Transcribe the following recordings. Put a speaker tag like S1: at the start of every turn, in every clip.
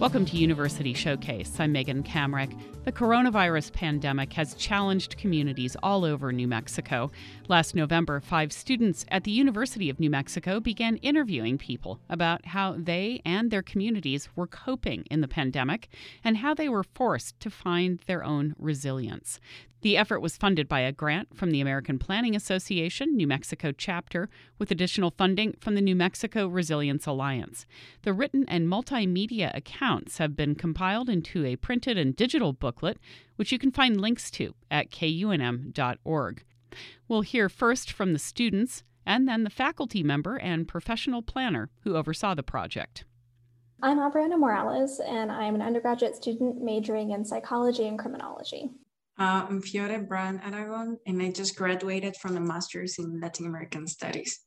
S1: Welcome to University Showcase. I'm Megan Kamerick. The coronavirus pandemic has challenged communities all over New Mexico. Last November, five students at the University of New Mexico began interviewing people about how they and their communities were coping in the pandemic and how they were forced to find their own resilience. The effort was funded by a grant from the American Planning Association, New Mexico chapter, with additional funding from the New Mexico Resilience Alliance. The written and multimedia accounts have been compiled into a printed and digital booklet, which you can find links to at kunm.org. We'll hear first from the students and then the faculty member and professional planner who oversaw the project.
S2: I'm Abriana Morales, and I'm an undergraduate student majoring in psychology and criminology.
S3: Uh, I'm Fiore Bran Aragon, and I just graduated from a master's in Latin American Studies.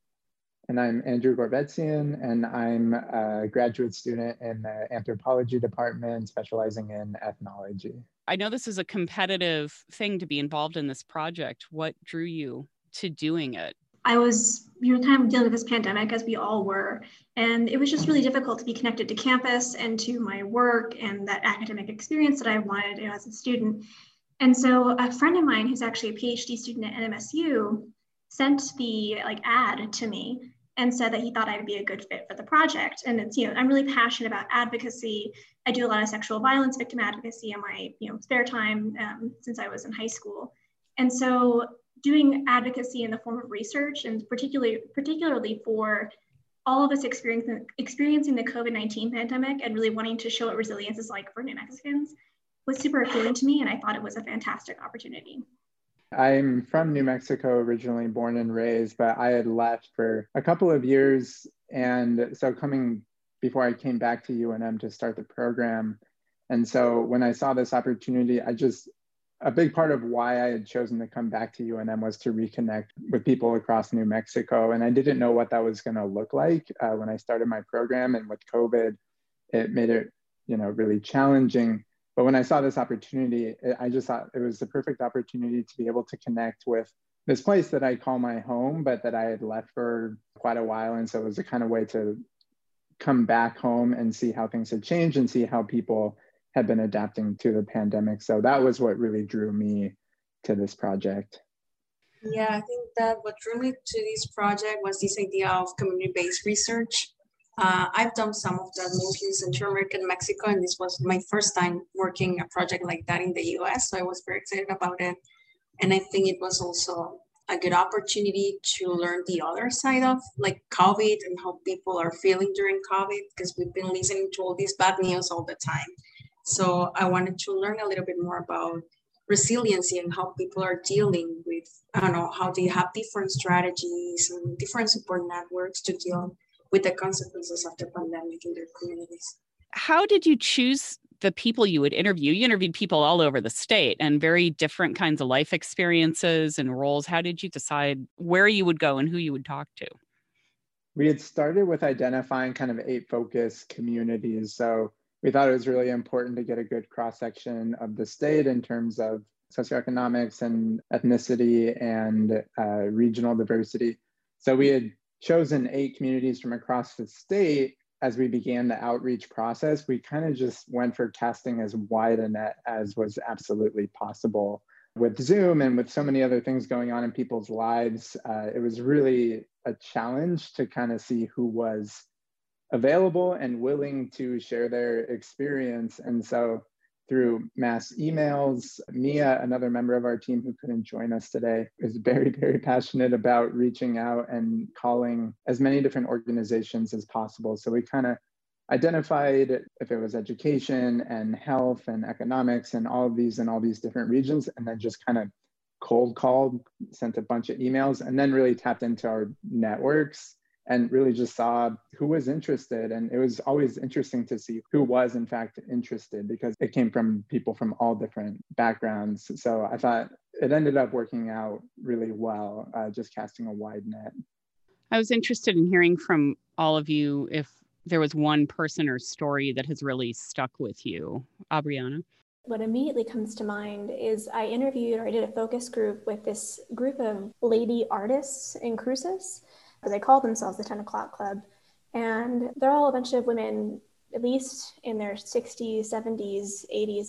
S4: And I'm Andrew Gorvetzian, and I'm a graduate student in the anthropology department, specializing in ethnology.
S1: I know this is a competitive thing to be involved in this project. What drew you to doing it?
S5: I was, you know, kind of dealing with this pandemic as we all were. And it was just really difficult to be connected to campus and to my work and that academic experience that I wanted you know, as a student. And so a friend of mine who's actually a PhD student at NMSU sent the like ad to me and said that he thought I would be a good fit for the project. And it's, you know, I'm really passionate about advocacy. I do a lot of sexual violence victim advocacy in my, you know, spare time um, since I was in high school. And so doing advocacy in the form of research and particularly, particularly for all of us experiencing, experiencing the COVID-19 pandemic and really wanting to show what resilience is like for New Mexicans was super appealing to me, and I thought it was a fantastic opportunity.
S4: I'm from New Mexico, originally born and raised, but I had left for a couple of years. And so, coming before I came back to UNM to start the program. And so, when I saw this opportunity, I just, a big part of why I had chosen to come back to UNM was to reconnect with people across New Mexico. And I didn't know what that was going to look like uh, when I started my program. And with COVID, it made it, you know, really challenging but when I saw this opportunity, I just thought it was the perfect opportunity to be able to connect with this place that I call my home, but that I had left for quite a while. And so it was a kind of way to come back home and see how things had changed and see how people had been adapting to the pandemic. So that was what really drew me to this project.
S3: Yeah, I think that what drew me to this project was this idea of community-based research uh, I've done some of that mostly in Central America and Mexico, and this was my first time working a project like that in the US. So I was very excited about it. And I think it was also a good opportunity to learn the other side of like COVID and how people are feeling during COVID, because we've been listening to all these bad news all the time. So I wanted to learn a little bit more about resiliency and how people are dealing with, I don't know, how they have different strategies and different support networks to deal with the consequences of the pandemic in their communities.
S1: How did you choose the people you would interview? You interviewed people all over the state and very different kinds of life experiences and roles. How did you decide where you would go and who you would talk to?
S4: We had started with identifying kind of eight focus communities. So we thought it was really important to get a good cross section of the state in terms of socioeconomics and ethnicity and uh, regional diversity. So we had chosen eight communities from across the state as we began the outreach process, we kind of just went for casting as wide a net as was absolutely possible. With Zoom and with so many other things going on in people's lives, uh, it was really a challenge to kind of see who was available and willing to share their experience. And so through mass emails. Mia, another member of our team who couldn't join us today, is very, very passionate about reaching out and calling as many different organizations as possible. So we kind of identified if it was education and health and economics and all of these and all these different regions, and then just kind of cold called, sent a bunch of emails, and then really tapped into our networks and really just saw who was interested. And it was always interesting to see who was, in fact, interested because it came from people from all different backgrounds. So I thought it ended up working out really well, uh, just casting a wide net.
S1: I was interested in hearing from all of you if there was one person or story that has really stuck with you. Abriana?
S2: What immediately comes to mind is I interviewed or I did a focus group with this group of lady artists in Cruces they call themselves the 10 o'clock club. And they're all a bunch of women at least in their 60s, 70s, 80s.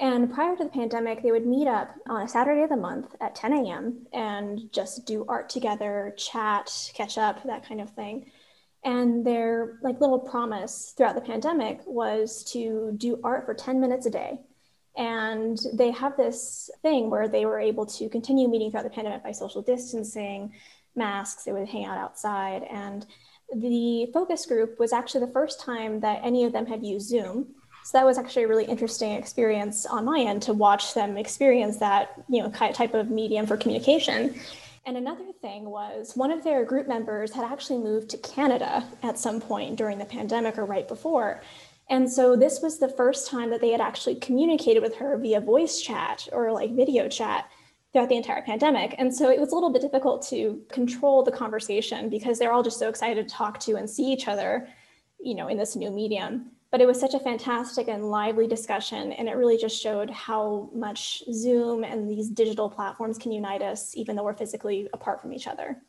S2: And prior to the pandemic, they would meet up on a Saturday of the month at 10 a.m. and just do art together, chat, catch up, that kind of thing. And their like little promise throughout the pandemic was to do art for 10 minutes a day. And they have this thing where they were able to continue meeting throughout the pandemic by social distancing, masks, they would hang out outside. And the focus group was actually the first time that any of them had used Zoom. So that was actually a really interesting experience on my end to watch them experience that, you know, type of medium for communication. And another thing was one of their group members had actually moved to Canada at some point during the pandemic or right before. And so this was the first time that they had actually communicated with her via voice chat or like video chat throughout the entire pandemic. And so it was a little bit difficult to control the conversation because they're all just so excited to talk to and see each other, you know, in this new medium. But it was such a fantastic and lively discussion. And it really just showed how much Zoom and these digital platforms can unite us, even though we're physically apart from each other.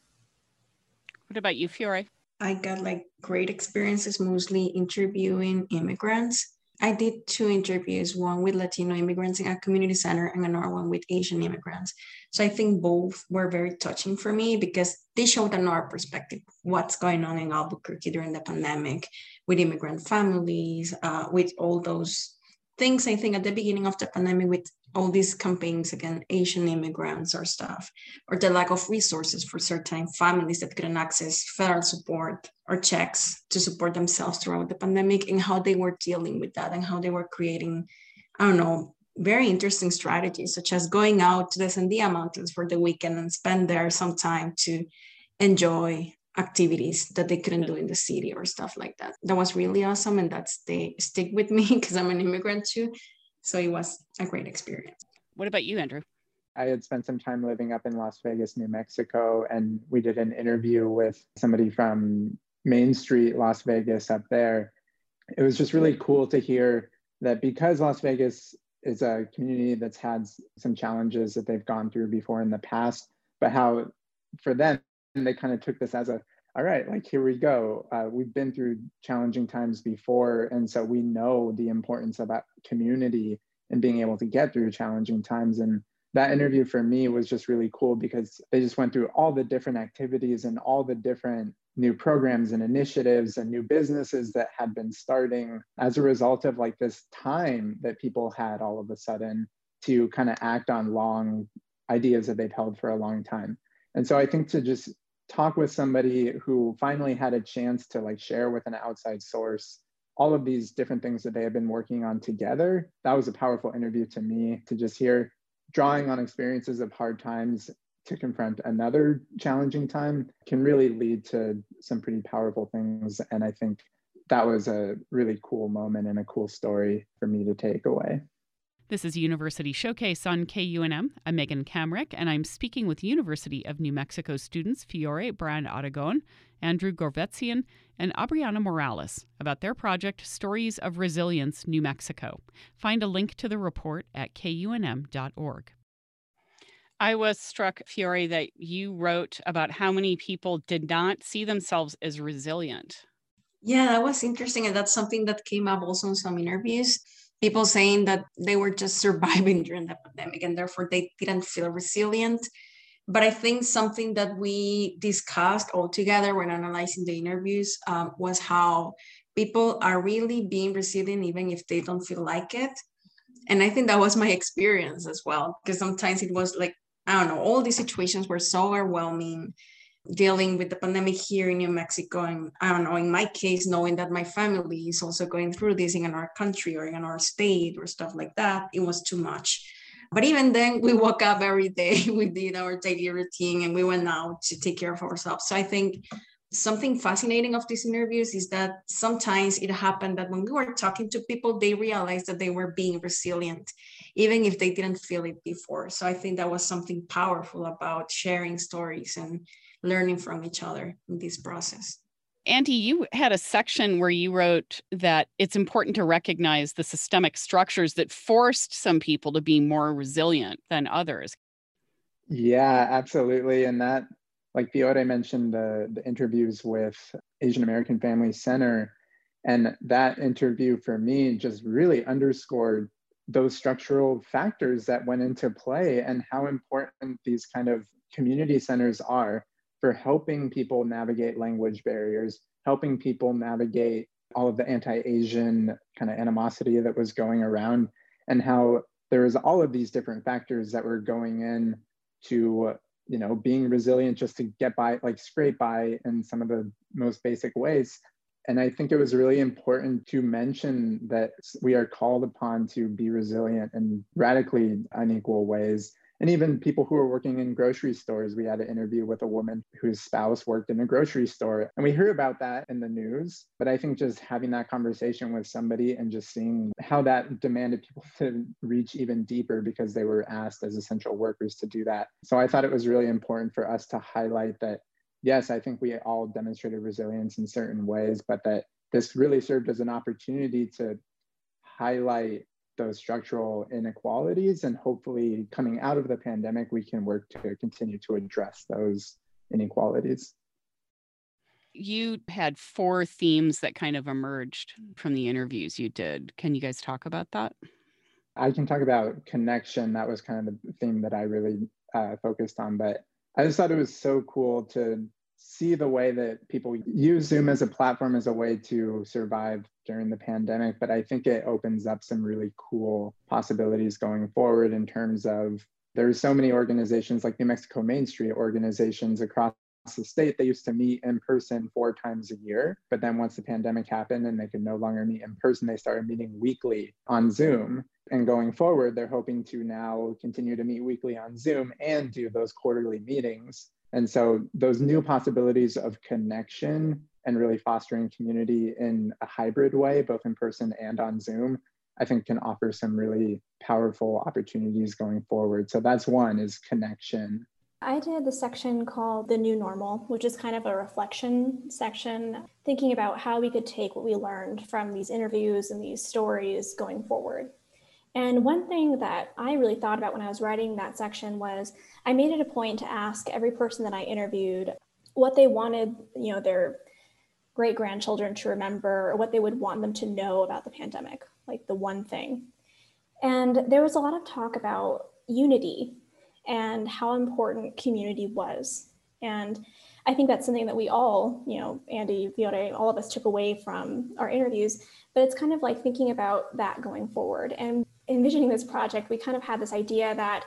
S1: What about you, Fiore?
S3: I got like great experiences, mostly interviewing immigrants I did two interviews, one with Latino immigrants in a community center and another one with Asian immigrants. So I think both were very touching for me because they showed another perspective, what's going on in Albuquerque during the pandemic with immigrant families, uh, with all those things I think at the beginning of the pandemic with all these campaigns against Asian immigrants or stuff, or the lack of resources for certain families that couldn't access federal support or checks to support themselves throughout the pandemic, and how they were dealing with that and how they were creating, I don't know, very interesting strategies, such as going out to the Sandia Mountains for the weekend and spend there some time to enjoy activities that they couldn't do in the city or stuff like that. That was really awesome. And that's they stick with me because I'm an immigrant too. So it was a great experience.
S1: What about you, Andrew?
S4: I had spent some time living up in Las Vegas, New Mexico, and we did an interview with somebody from Main Street, Las Vegas, up there. It was just really cool to hear that because Las Vegas is a community that's had some challenges that they've gone through before in the past, but how for them, they kind of took this as a all right, like here we go. Uh, we've been through challenging times before. And so we know the importance of that community and being able to get through challenging times. And that interview for me was just really cool because they just went through all the different activities and all the different new programs and initiatives and new businesses that had been starting as a result of like this time that people had all of a sudden to kind of act on long ideas that they've held for a long time. And so I think to just talk with somebody who finally had a chance to like share with an outside source all of these different things that they have been working on together that was a powerful interview to me to just hear drawing on experiences of hard times to confront another challenging time can really lead to some pretty powerful things. And i think that was a really cool moment and a cool story for me to take away
S1: this is University Showcase on KUNM. I'm Megan Kamerick, and I'm speaking with University of New Mexico students Fiore Bran Aragon, Andrew Gorvetzian, and Abriana Morales about their project Stories of Resilience New Mexico. Find a link to the report at kunm.org. I was struck, Fiore, that you wrote about how many people did not see themselves as resilient.
S3: Yeah, that was interesting. And that's something that came up also in some interviews people saying that they were just surviving during the pandemic and therefore they didn't feel resilient. But I think something that we discussed all together when analyzing the interviews um, was how people are really being resilient even if they don't feel like it. And I think that was my experience as well, because sometimes it was like, I don't know, all these situations were so overwhelming dealing with the pandemic here in New Mexico. And I don't know, in my case, knowing that my family is also going through this in our country or in our state or stuff like that, it was too much. But even then, we woke up every day, we did our daily routine, and we went out to take care of ourselves. So I think something fascinating of these interviews is that sometimes it happened that when we were talking to people, they realized that they were being resilient, even if they didn't feel it before. So I think that was something powerful about sharing stories and learning from each other in this process.
S1: Andy, you had a section where you wrote that it's important to recognize the systemic structures that forced some people to be more resilient than others.
S4: Yeah, absolutely. And that, like Fiore mentioned, the, the interviews with Asian American Family Center, And that interview for me just really underscored those structural factors that went into play and how important these kind of community centers are for helping people navigate language barriers, helping people navigate all of the anti-Asian kind of animosity that was going around, and how there was all of these different factors that were going in to you know being resilient just to get by like scrape by in some of the most basic ways and I think it was really important to mention that we are called upon to be resilient in radically unequal ways. And even people who are working in grocery stores, we had an interview with a woman whose spouse worked in a grocery store. And we hear about that in the news. But I think just having that conversation with somebody and just seeing how that demanded people to reach even deeper because they were asked as essential workers to do that. So I thought it was really important for us to highlight that yes, I think we all demonstrated resilience in certain ways, but that this really served as an opportunity to highlight those structural inequalities and hopefully coming out of the pandemic we can work to continue to address those inequalities.
S1: You had four themes that kind of emerged from the interviews you did. Can you guys talk about that?
S4: I can talk about connection. That was kind of the theme that i really uh, focused on but I just thought it was so cool to see the way that people use Zoom as a platform as a way to survive during the pandemic. But I think it opens up some really cool possibilities going forward in terms of there's so many organizations like New Mexico Main Street organizations across the state they used to meet in person four times a year but then once the pandemic happened and they could no longer meet in person they started meeting weekly on zoom and going forward they're hoping to now continue to meet weekly on zoom and do those quarterly meetings and so those new possibilities of connection and really fostering community in a hybrid way both in person and on zoom i think can offer some really powerful opportunities going forward so that's one is connection
S2: I did the section called The New Normal, which is kind of a reflection section, thinking about how we could take what we learned from these interviews and these stories going forward. And one thing that I really thought about when I was writing that section was I made it a point to ask every person that I interviewed what they wanted, you know, their great grandchildren to remember or what they would want them to know about the pandemic, like the one thing. And there was a lot of talk about unity and how important community was. And I think that's something that we all, you know, Andy, Fiore, all of us took away from our interviews. But it's kind of like thinking about that going forward. And envisioning this project, we kind of had this idea that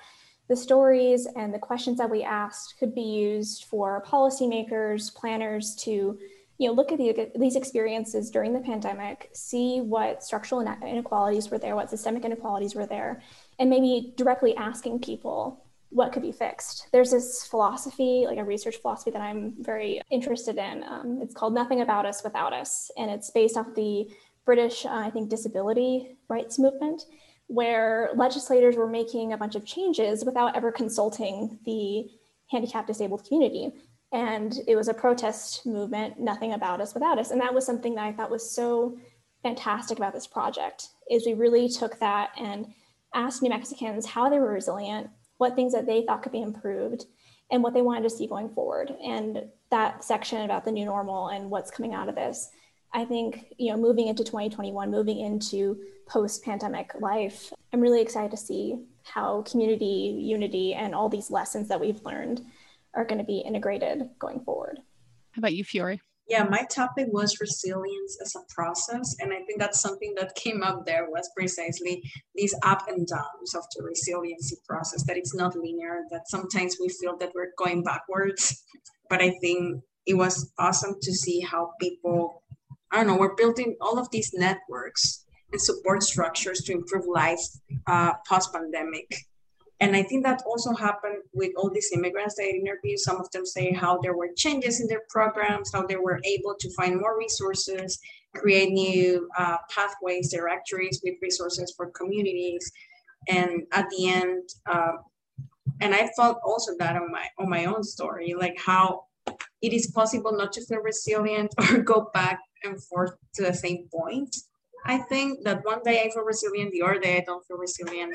S2: the stories and the questions that we asked could be used for policymakers, planners to you know, look at the, these experiences during the pandemic, see what structural inequalities were there, what systemic inequalities were there, and maybe directly asking people what could be fixed. There's this philosophy, like a research philosophy that I'm very interested in. Um, it's called Nothing About Us Without Us, and it's based off the British, uh, I think, disability rights movement, where legislators were making a bunch of changes without ever consulting the handicapped disabled community. And it was a protest movement, nothing about us without us. And that was something that I thought was so fantastic about this project, is we really took that and asked New Mexicans how they were resilient, what things that they thought could be improved and what they wanted to see going forward. And that section about the new normal and what's coming out of this, I think, you know, moving into 2021, moving into post-pandemic life, I'm really excited to see how community, unity, and all these lessons that we've learned are going to be integrated going forward.
S1: How about you, Fiore?
S3: Yeah, my topic was resilience as a process. And I think that's something that came up there was precisely these up and downs of the resiliency process, that it's not linear, that sometimes we feel that we're going backwards. But I think it was awesome to see how people, I don't know, we're building all of these networks and support structures to improve life uh, post pandemic and I think that also happened with all these immigrants that I interviewed. Some of them say how there were changes in their programs, how they were able to find more resources, create new uh, pathways, directories with resources for communities. And at the end, uh, and I felt also that on my on my own story, like how it is possible not to feel resilient or go back and forth to the same point. I think that one day I feel resilient, the other day I don't feel resilient.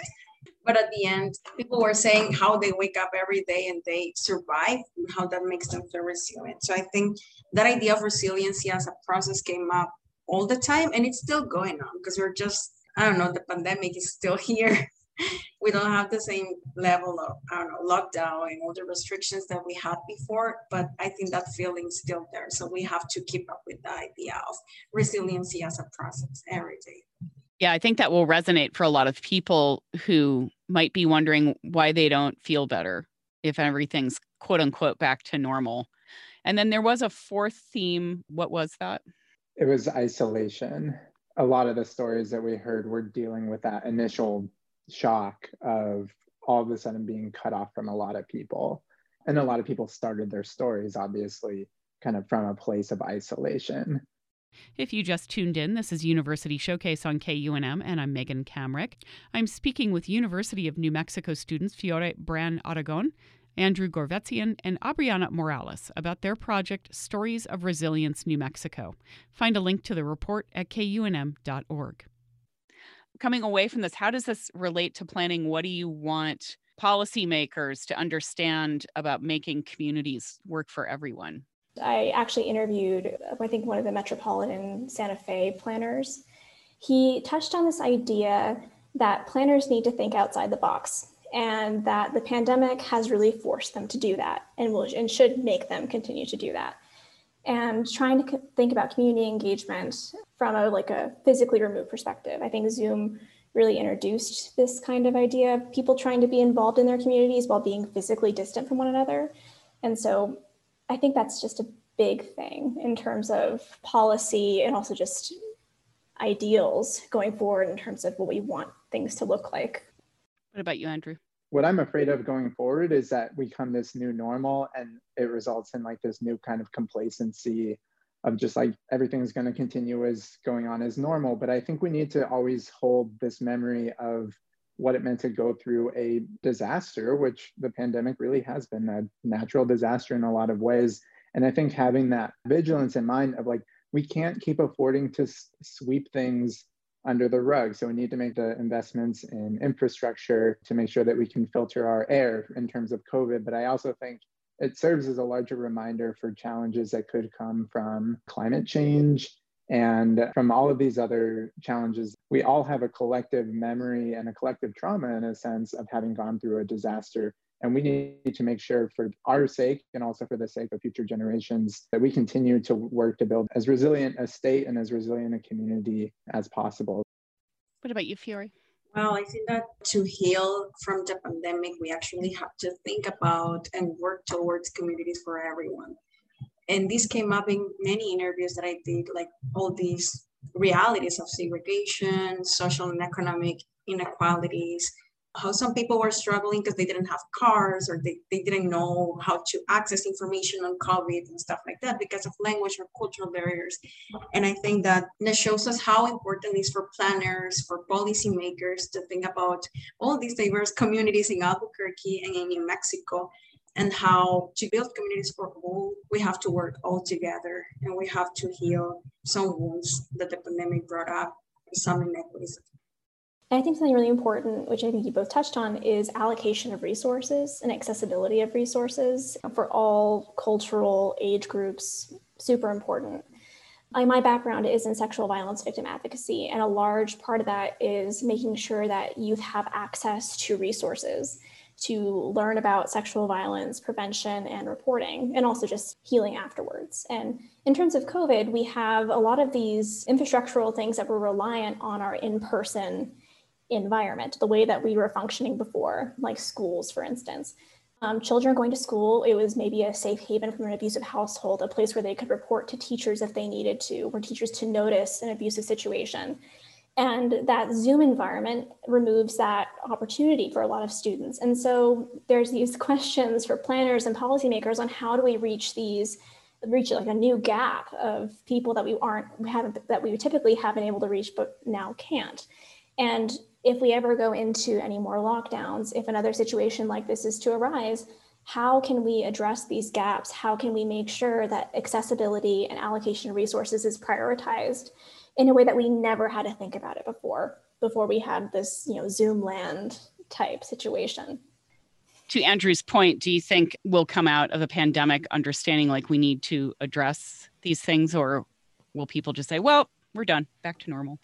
S3: But at the end, people were saying how they wake up every day and they survive and how that makes them feel resilient. So I think that idea of resiliency as a process came up all the time and it's still going on because we're just i don't know the pandemic is still here we don't have the same level of I don't know lockdown and all the restrictions that we had before, but I think that feeling's still there. So we have to keep up with the idea of resiliency as a process every day.
S1: Yeah, I think that will resonate for a lot of people who might be wondering why they don't feel better if everything's quote unquote back to normal. And then there was a fourth theme. What was that?
S4: It was isolation. A lot of the stories that we heard were dealing with that initial shock of all of a sudden being cut off from a lot of people. And a lot of people started their stories, obviously, kind of from a place of isolation.
S1: If you just tuned in, this is University Showcase on KUNM, and I'm Megan Kamerick. I'm speaking with University of New Mexico students Fiore Bran Aragon, Andrew Gorvetzian, and Abriana Morales about their project Stories of Resilience New Mexico. Find a link to the report at kunm.org coming away from this, how does this relate to planning? What do you want policymakers to understand about making communities work for everyone?
S2: I actually interviewed, I think, one of the Metropolitan Santa Fe planners. He touched on this idea that planners need to think outside the box and that the pandemic has really forced them to do that and will and should make them continue to do that and trying to think about community engagement from a like a physically removed perspective. I think Zoom really introduced this kind of idea of people trying to be involved in their communities while being physically distant from one another. And so I think that's just a big thing in terms of policy and also just ideals going forward in terms of what we want things to look like.
S1: What about you, Andrew?
S4: what I'm afraid of going forward is that we come this new normal and it results in like this new kind of complacency of just like everything's going to continue as going on as normal. But I think we need to always hold this memory of what it meant to go through a disaster, which the pandemic really has been a natural disaster in a lot of ways. And I think having that vigilance in mind of like, we can't keep affording to sweep things under the rug. So we need to make the investments in infrastructure to make sure that we can filter our air in terms of COVID. But I also think it serves as a larger reminder for challenges that could come from climate change and from all of these other challenges. We all have a collective memory and a collective trauma, in a sense, of having gone through a disaster and we need to make sure, for our sake and also for the sake of future generations, that we continue to work to build as resilient a state and as resilient a community as possible.
S1: What about you, Fiore?
S3: Well, I think that to heal from the pandemic, we actually have to think about and work towards communities for everyone. And this came up in many interviews that I did, like all these realities of segregation, social and economic inequalities, how some people were struggling because they didn't have cars or they, they didn't know how to access information on COVID and stuff like that because of language or cultural barriers. And I think that that shows us how important it is for planners, for policymakers to think about all these diverse communities in Albuquerque and in New Mexico and how to build communities for all, we have to work all together and we have to heal some wounds that the pandemic brought up, some inequities
S2: I think something really important, which I think you both touched on, is allocation of resources and accessibility of resources for all cultural age groups, super important. My background is in sexual violence victim advocacy, and a large part of that is making sure that youth have access to resources to learn about sexual violence prevention and reporting, and also just healing afterwards. And in terms of COVID, we have a lot of these infrastructural things that were reliant on our in person environment, the way that we were functioning before, like schools, for instance. Um, children going to school, it was maybe a safe haven from an abusive household, a place where they could report to teachers if they needed to, or teachers to notice an abusive situation. And that Zoom environment removes that opportunity for a lot of students. And so there's these questions for planners and policymakers on how do we reach these, reach like a new gap of people that we aren't, haven't, that we typically haven't able to reach, but now can't. And if we ever go into any more lockdowns, if another situation like this is to arise, how can we address these gaps? How can we make sure that accessibility and allocation of resources is prioritized in a way that we never had to think about it before, before we had this, you know, Zoom land type situation?
S1: To Andrew's point, do you think we'll come out of a pandemic understanding like we need to address these things, or will people just say, well, we're done, back to normal?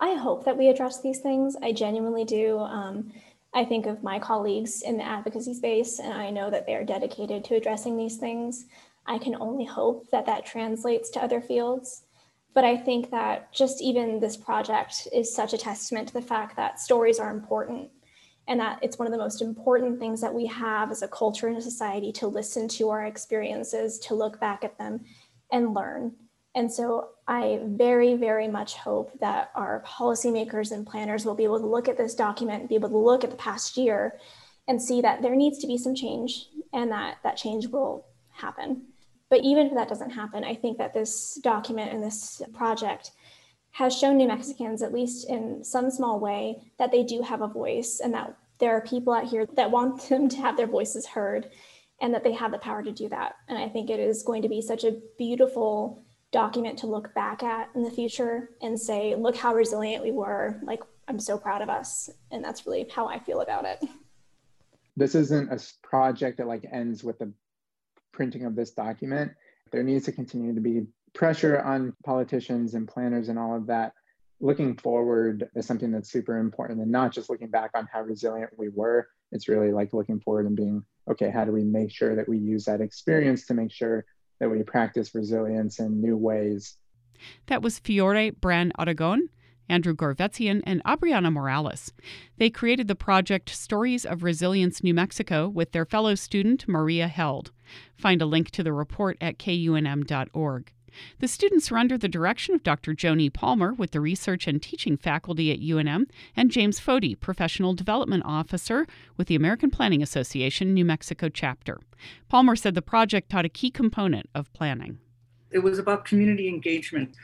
S2: I hope that we address these things. I genuinely do. Um, I think of my colleagues in the advocacy space, and I know that they are dedicated to addressing these things. I can only hope that that translates to other fields. But I think that just even this project is such a testament to the fact that stories are important and that it's one of the most important things that we have as a culture and a society to listen to our experiences, to look back at them and learn. And so I very, very much hope that our policymakers and planners will be able to look at this document, be able to look at the past year and see that there needs to be some change and that that change will happen. But even if that doesn't happen, I think that this document and this project has shown New Mexicans, at least in some small way, that they do have a voice and that there are people out here that want them to have their voices heard and that they have the power to do that. And I think it is going to be such a beautiful document to look back at in the future and say, look how resilient we were. Like, I'm so proud of us. And that's really how I feel about it.
S4: This isn't a project that like ends with the printing of this document. There needs to continue to be pressure on politicians and planners and all of that. Looking forward is something that's super important and not just looking back on how resilient we were. It's really like looking forward and being, okay, how do we make sure that we use that experience to make sure that we practice resilience in new ways?
S1: That was Fiore Bran Aragon, Andrew Gorvetzian, and Abriana Morales. They created the project Stories of Resilience New Mexico with their fellow student Maria Held. Find a link to the report at kunm.org. The students are under the direction of Dr. Joni Palmer with the research and teaching faculty at UNM and James Fody, Professional Development Officer with the American Planning Association New Mexico chapter. Palmer said the project taught a key component of planning.
S6: It was about community engagement.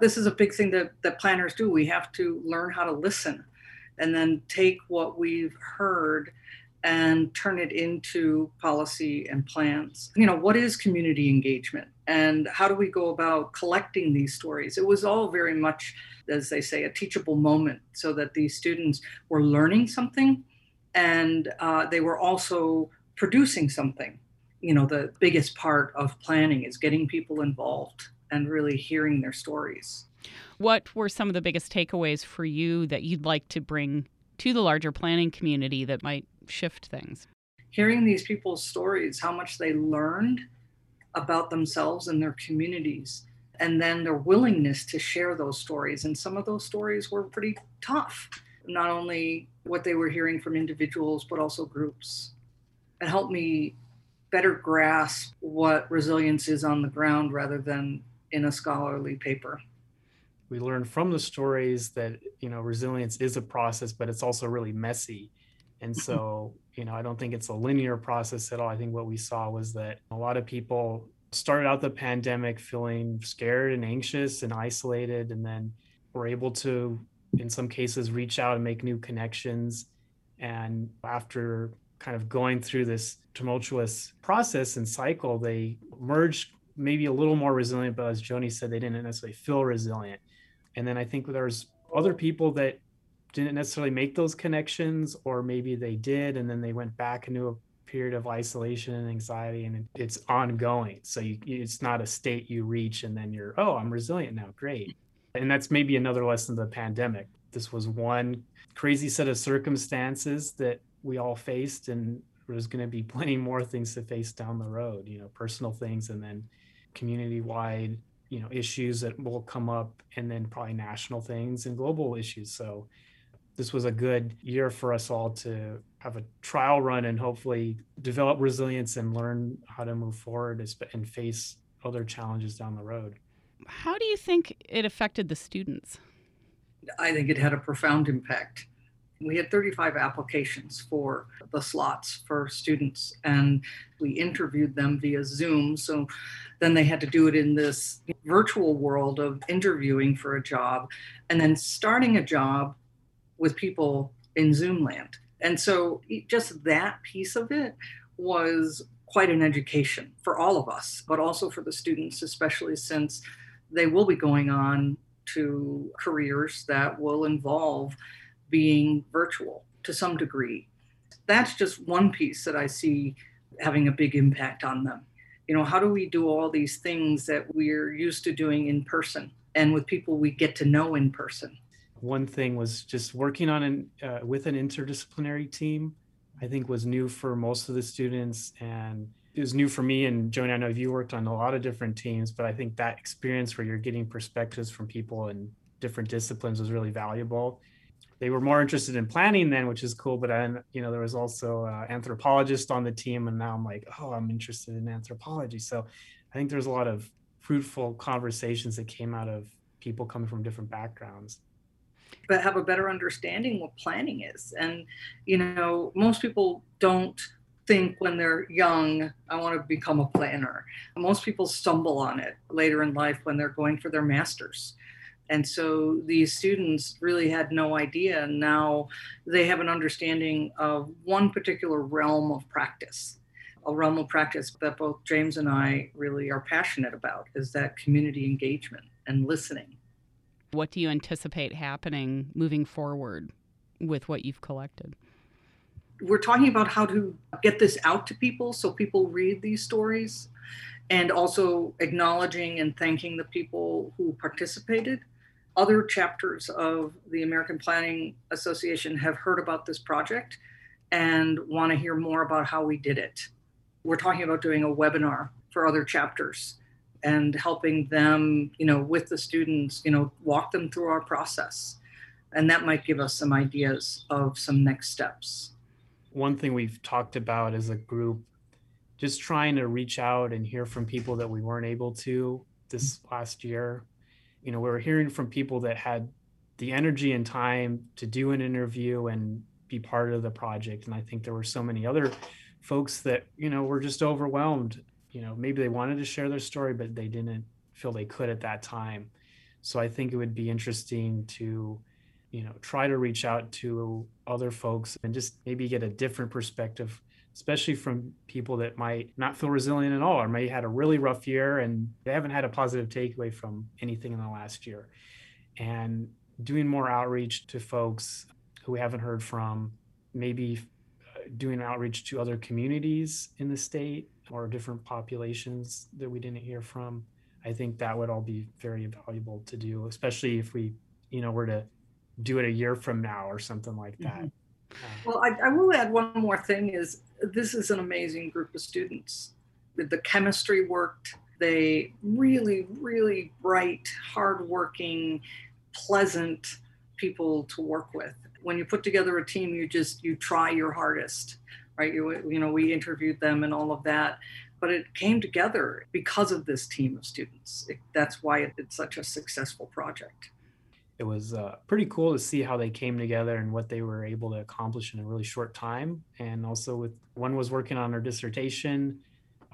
S6: This is a big thing that, that planners do. We have to learn how to listen and then take what we've heard and turn it into policy and plans. You know, what is community engagement and how do we go about collecting these stories? It was all very much, as they say, a teachable moment so that these students were learning something and uh, they were also producing something. You know, the biggest part of planning is getting people involved and really hearing their stories.
S1: What were some of the biggest takeaways for you that you'd like to bring to the larger planning community that might shift things?
S6: Hearing these people's stories, how much they learned about themselves and their communities, and then their willingness to share those stories. And some of those stories were pretty tough, not only what they were hearing from individuals, but also groups. It helped me better grasp what resilience is on the ground rather than in a scholarly paper
S7: we learn from the stories that you know resilience is a process but it's also really messy and so, you know, I don't think it's a linear process at all. I think what we saw was that a lot of people started out the pandemic feeling scared and anxious and isolated, and then were able to, in some cases, reach out and make new connections. And after kind of going through this tumultuous process and cycle, they emerged maybe a little more resilient, but as Joni said, they didn't necessarily feel resilient. And then I think there's other people that didn't necessarily make those connections or maybe they did and then they went back into a period of isolation and anxiety and it's ongoing. So you, it's not a state you reach and then you're oh i'm resilient now. Great. And that's maybe another lesson of the pandemic. This was one crazy set of circumstances that we all faced and there's going to be plenty more things to face down the road you know personal things and then community wide you know issues that will come up and then probably national things and global issues so this was a good year for us all to have a trial run and hopefully develop resilience and learn how to move forward and face other challenges down the road.
S1: How do you think it affected the students?
S6: I think it had a profound impact. We had 35 applications for the slots for students, and we interviewed them via Zoom. So then they had to do it in this virtual world of interviewing for a job and then starting a job with people in Zoom land. And so just that piece of it was quite an education for all of us, but also for the students, especially since they will be going on to careers that will involve being virtual to some degree. That's just one piece that I see having a big impact on them. You know, how do we do all these things that we're used to doing in person and with people we get to know in person.
S7: One thing was just working on an uh, with an interdisciplinary team. I think was new for most of the students, and it was new for me. And Joni, I know you worked on a lot of different teams, but I think that experience where you're getting perspectives from people in different disciplines was really valuable. They were more interested in planning then, which is cool. But then, you know, there was also uh, an anthropologist on the team, and now I'm like, oh, I'm interested in anthropology. So I think there's a lot of fruitful conversations that came out of people coming from different backgrounds
S6: but have a better understanding what planning is and you know most people don't think when they're young i want to become a planner most people stumble on it later in life when they're going for their masters and so these students really had no idea and now they have an understanding of one particular realm of practice a realm of practice that both James and I really are passionate about is that community engagement and listening.
S1: What do you anticipate happening moving forward with what you've collected?
S6: We're talking about how to get this out to people so people read these stories and also acknowledging and thanking the people who participated. Other chapters of the American Planning Association have heard about this project and want to hear more about how we did it we're talking about doing a webinar for other chapters and helping them, you know, with the students, you know, walk them through our process. And that might give us some ideas of some next steps.
S7: One thing we've talked about as a group, just trying to reach out and hear from people that we weren't able to this last year. You know, we were hearing from people that had the energy and time to do an interview and be part of the project. And I think there were so many other folks that you know were just overwhelmed you know maybe they wanted to share their story but they didn't feel they could at that time so i think it would be interesting to you know try to reach out to other folks and just maybe get a different perspective especially from people that might not feel resilient at all or may had a really rough year and they haven't had a positive takeaway from anything in the last year and doing more outreach to folks who we haven't heard from maybe doing outreach to other communities in the state or different populations that we didn't hear from. I think that would all be very valuable to do, especially if we, you know, were to do it a year from now or something like that. Mm-hmm.
S6: Well, I, I, will add one more thing is this is an amazing group of students. The chemistry worked. They really, really bright, hardworking, pleasant people to work with when you put together a team, you just you try your hardest, right? You you know we interviewed them and all of that, but it came together because of this team of students. It, that's why it, it's such a successful project.
S7: It was uh, pretty cool to see how they came together and what they were able to accomplish in a really short time. And also, with one was working on her dissertation,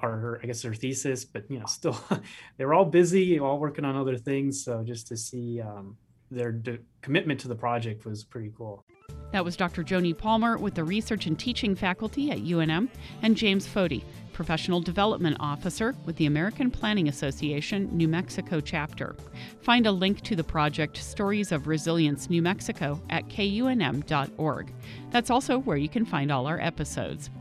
S7: or her, I guess her thesis, but you know, still they were all busy, all working on other things. So just to see um, their de- commitment to the project was pretty cool.
S1: That was Dr. Joni Palmer with the Research and Teaching faculty at UNM, and James Foti, Professional Development Officer with the American Planning Association New Mexico chapter. Find a link to the project Stories of Resilience New Mexico at kunm.org. That's also where you can find all our episodes.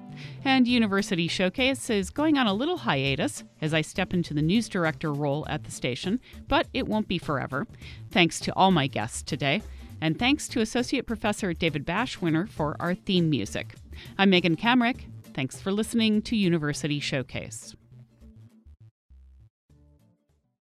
S1: And University Showcase is going on a little hiatus as I step into the news director role at the station, but it won't be forever. Thanks to all my guests today, and thanks to Associate Professor David Bashwiner for our theme music. I'm Megan Kamerick. Thanks for listening to University Showcase.